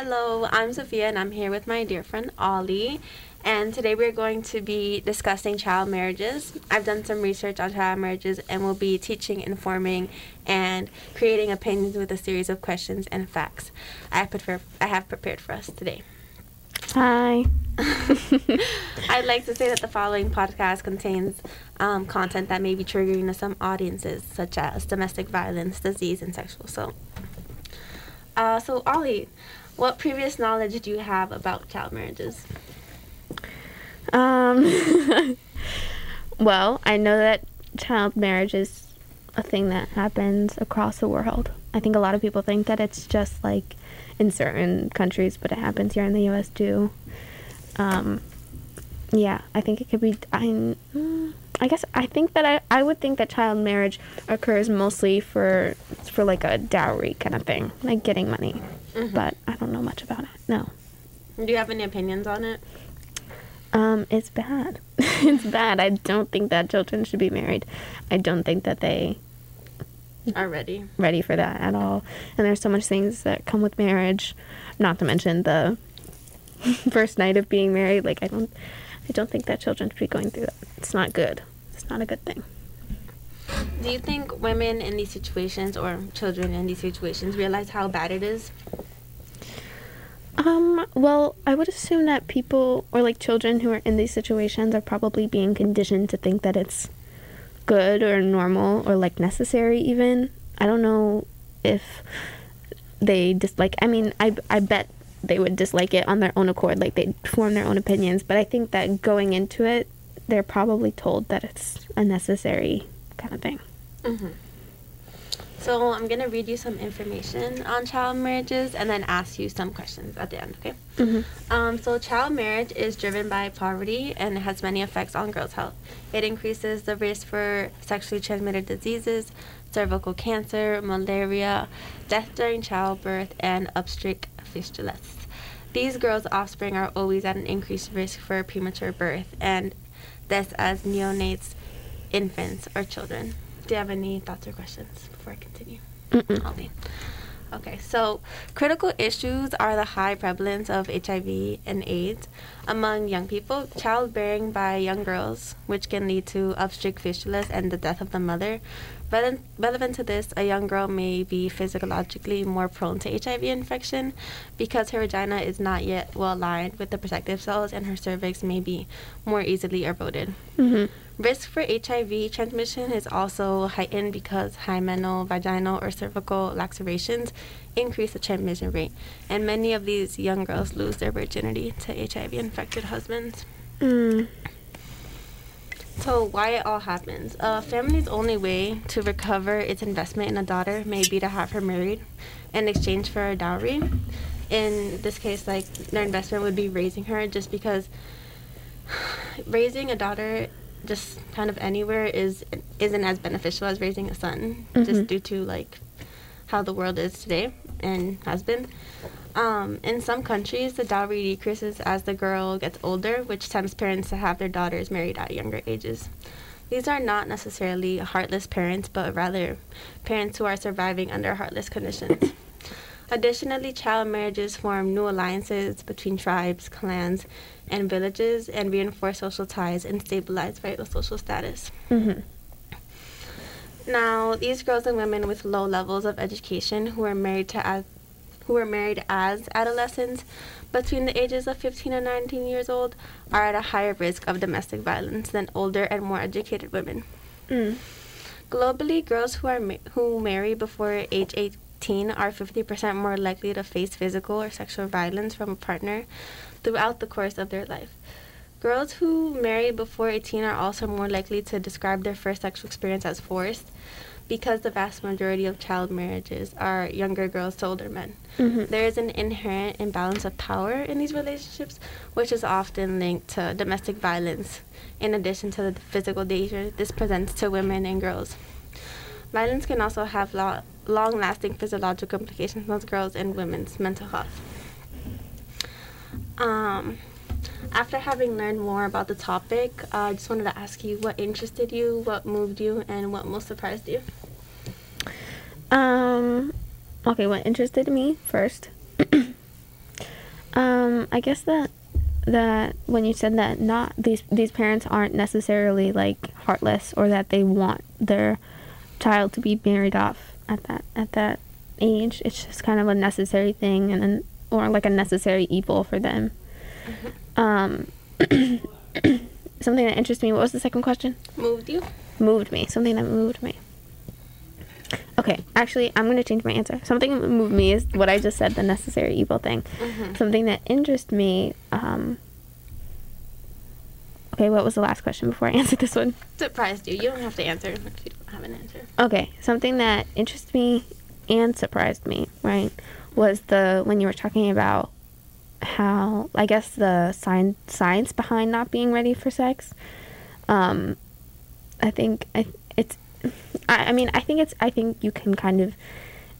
Hello, I'm Sophia and I'm here with my dear friend Ollie. And today we're going to be discussing child marriages. I've done some research on child marriages and we'll be teaching, informing, and creating opinions with a series of questions and facts I have prepared, I have prepared for us today. Hi. I'd like to say that the following podcast contains um, content that may be triggering to some audiences, such as domestic violence, disease, and sexual assault. Uh, so, Ollie, what previous knowledge do you have about child marriages? Um, well, I know that child marriage is a thing that happens across the world. I think a lot of people think that it's just like in certain countries, but it happens here in the U.S. too. Um, yeah, I think it could be. I, I guess I think that I, I would think that child marriage occurs mostly for for like a dowry kind of thing, like getting money. Mhm. But I don't know much about it. No. Do you have any opinions on it? Um, it's bad. it's bad. I don't think that children should be married. I don't think that they are ready ready for that at all. And there's so much things that come with marriage, not to mention the first night of being married. Like I don't, I don't think that children should be going through that. It's not good. It's not a good thing. Do you think women in these situations or children in these situations realize how bad it is? Um, well, I would assume that people or like children who are in these situations are probably being conditioned to think that it's good or normal or like necessary even. I don't know if they dislike I mean, I I bet they would dislike it on their own accord, like they'd form their own opinions, but I think that going into it, they're probably told that it's a necessary kind of thing. Mm-hmm. So I'm gonna read you some information on child marriages and then ask you some questions at the end. Okay. Mm-hmm. Um, so child marriage is driven by poverty and it has many effects on girls' health. It increases the risk for sexually transmitted diseases, cervical cancer, malaria, death during childbirth, and obstetric fistulas. These girls' offspring are always at an increased risk for premature birth and deaths as neonates, infants, or children. Do you have any thoughts or questions before I continue? Mm-mm. Okay, so critical issues are the high prevalence of HIV and AIDS among young people, childbearing by young girls, which can lead to obstetric fistulas and the death of the mother. Relevant, relevant to this, a young girl may be physiologically more prone to HIV infection because her vagina is not yet well aligned with the protective cells and her cervix may be more easily eroded. Mm-hmm. Risk for HIV transmission is also heightened because hymenal, vaginal, or cervical lacerations increase the transmission rate, and many of these young girls lose their virginity to HIV infected husbands. Mm. So, why it all happens? A family's only way to recover its investment in a daughter may be to have her married in exchange for a dowry. In this case, like their investment would be raising her just because raising a daughter just kind of anywhere is isn't as beneficial as raising a son just Mhm. due to like how the world is today and has been. Um, in some countries, the dowry decreases as the girl gets older, which tempts parents to have their daughters married at younger ages. These are not necessarily heartless parents, but rather parents who are surviving under heartless conditions. Additionally, child marriages form new alliances between tribes, clans, and villages and reinforce social ties and stabilize vital social status. Mm-hmm. Now, these girls and women with low levels of education who are married to as, who are married as adolescents between the ages of 15 and 19 years old are at a higher risk of domestic violence than older and more educated women. Mm. Globally, girls who are ma- who marry before age 18 are 50% more likely to face physical or sexual violence from a partner throughout the course of their life. Girls who marry before 18 are also more likely to describe their first sexual experience as forced because the vast majority of child marriages are younger girls to older men. Mhm. There is an inherent imbalance of power in these relationships, which is often linked to domestic violence, in addition to the physical danger this presents to women and girls. Violence can also have lo- long lasting physiological implications on girls and women's mental health. Um, after having learned more about the topic, uh, I just wanted to ask you what interested you, what moved you, and what most surprised you. Um, okay, what interested me first Um, I guess that that when you said that not these these parents aren't necessarily like heartless or that they want their child to be married off at that at that age. It's just kind of a necessary thing and an, or like a necessary evil for them. Um, something that interests me. What was the second question? Moved you? Moved me. Something that moved me. Okay, actually, I'm gonna change my answer. Something that moved me is what I just said, the necessary evil thing. Mhm. Something that interests me. Um, okay, what was the last question before I answered this one? Surprised you. You don't have to answer if you don't have an answer. Okay, something that interests me and surprised me, right, was the when you were talking about how I guess the science science behind not being ready for sex. Um, I think I it's I, I mean I think it's I think you can kind of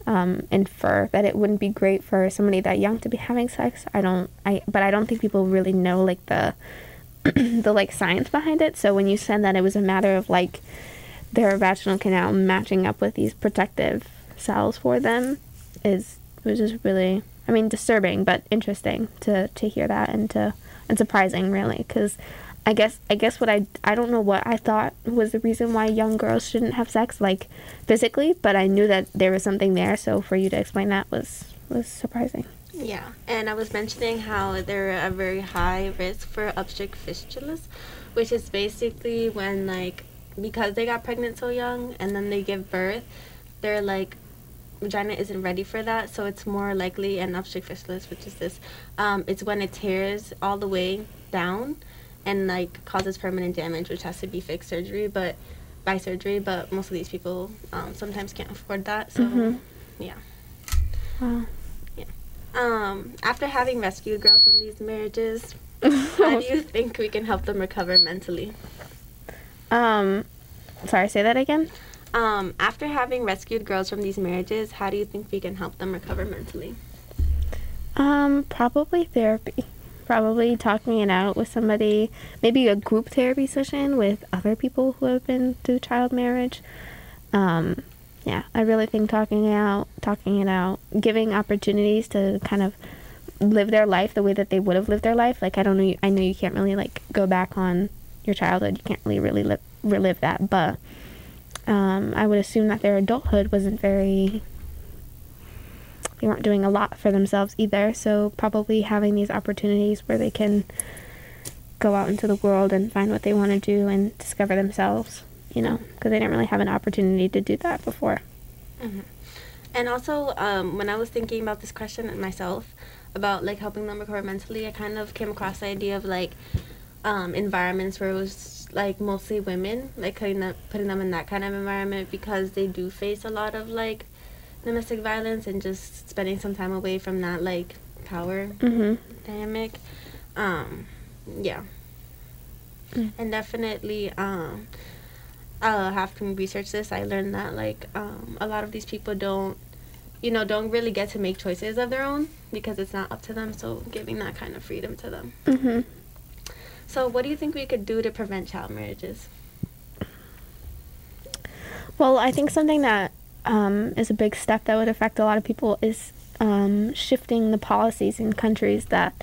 um, infer that it wouldn't be great for somebody that young to be having sex. I don't I but I don't think people really know like the the like science behind it. So when you said that it was a matter of like their vaginal canal matching up with these protective cells for them is was just really I mean disturbing but interesting to to hear that and to and surprising really because I guess I guess what I I don't know what I thought was the reason why young girls shouldn't have sex like physically but I knew that there was something there so for you to explain that was was surprising. Yeah, and I was mentioning how they're a very high risk for obstetric fistulas, which is basically when like because they got pregnant so young and then they give birth, they're like vagina isn't ready for that, so it's more likely an obstetric fistulus, which is this. Um, it's when it tears all the way down and like causes permanent damage, which has to be fixed surgery, but by surgery. But most of these people um, sometimes can't afford that, so Mhm. yeah. Wow. Um, after having rescued girls from these marriages, how do you think we can help them recover mentally? um sorry, say that again? Um, after having rescued girls from these marriages, how do you think we can help them recover mentally? Um, probably therapy. Probably talking it out with somebody, maybe a group therapy session with other people who have been through child marriage. Um, yeah, I really think talking it out, talking it out, giving opportunities to kind of live their life the way that they would have lived their life. Like I don't know, I know you can't really like go back on your childhood. You can't really really live, relive that, but um, I would assume that their adulthood wasn't very they weren't doing a lot for themselves either. So probably having these opportunities where they can go out into the world and find what they want to do and discover themselves, you know, because they didn't really have an opportunity to do that before. And also, um, when I was thinking about this question myself, about like helping them recover mentally, I kind of came across the idea of like um, environments where it was like mostly women, like putting them, putting them in that kind of environment because they do face a lot of like domestic violence and just spending some time away from that like power Mm-hmm. dynamic. Um, yeah. Mm. And definitely, um, uh, having researched this, I learned that like um, a lot of these people don't, you know, don't really get to make choices of their own because it's not up to them. So giving that kind of freedom to them. Mm-hmm. So what do you think we could do to prevent child marriages? Well, I think something that um, is a big step that would affect a lot of people is um, shifting the policies in countries that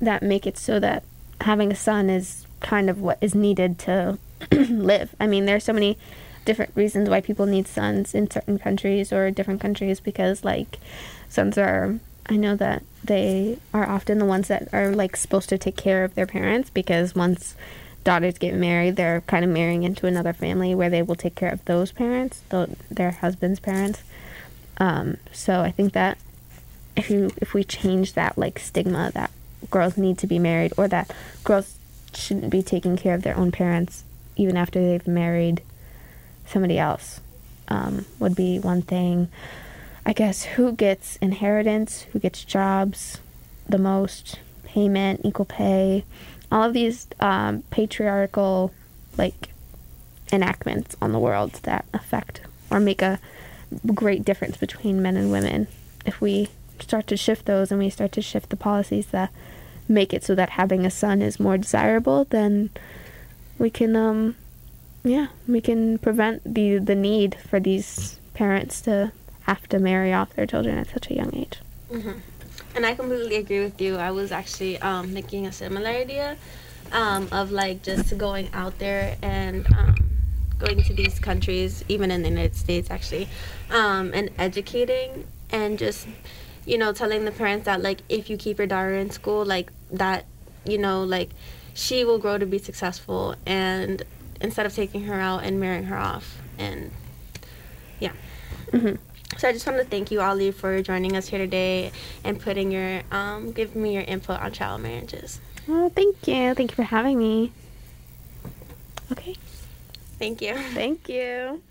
that make it so that having a son is kind of what is needed to live. I mean, there's so many different reasons why people need sons in certain countries or different countries because like sons are I know that they are often the ones that are like supposed to take care of their parents because once daughters get married, they're kind of marrying into another family where they will take care of those parents, tho- their husband's parents. Um, so I think that if you if we change that like stigma that girls need to be married or that girls shouldn't be taking care of their own parents even after they've married somebody else um, would be one thing. I guess who gets inheritance, who gets jobs the most, payment, equal pay, all of these um, patriarchal like enactments on the world that affect or make a great difference between men and women. If we start to shift those and we start to shift the policies that make it so that having a son is more desirable, then we can um yeah, we can prevent the the need for these parents to have to marry off their children at such a young age. hmm And I completely agree with you. I was actually um, thinking a similar idea um, of like just going out there and um, going to these countries, even in the United States, actually, um, and educating and just you know telling the parents that like if you keep your daughter in school, like that, you know, like she will grow to be successful and instead of taking her out and marrying her off and yeah. hmm So I just want to thank you, Ollie, for joining us here today and putting your um, giving me your input on child marriages. Oh, thank you. Thank you for having me. Okay. Thank you. Thank you.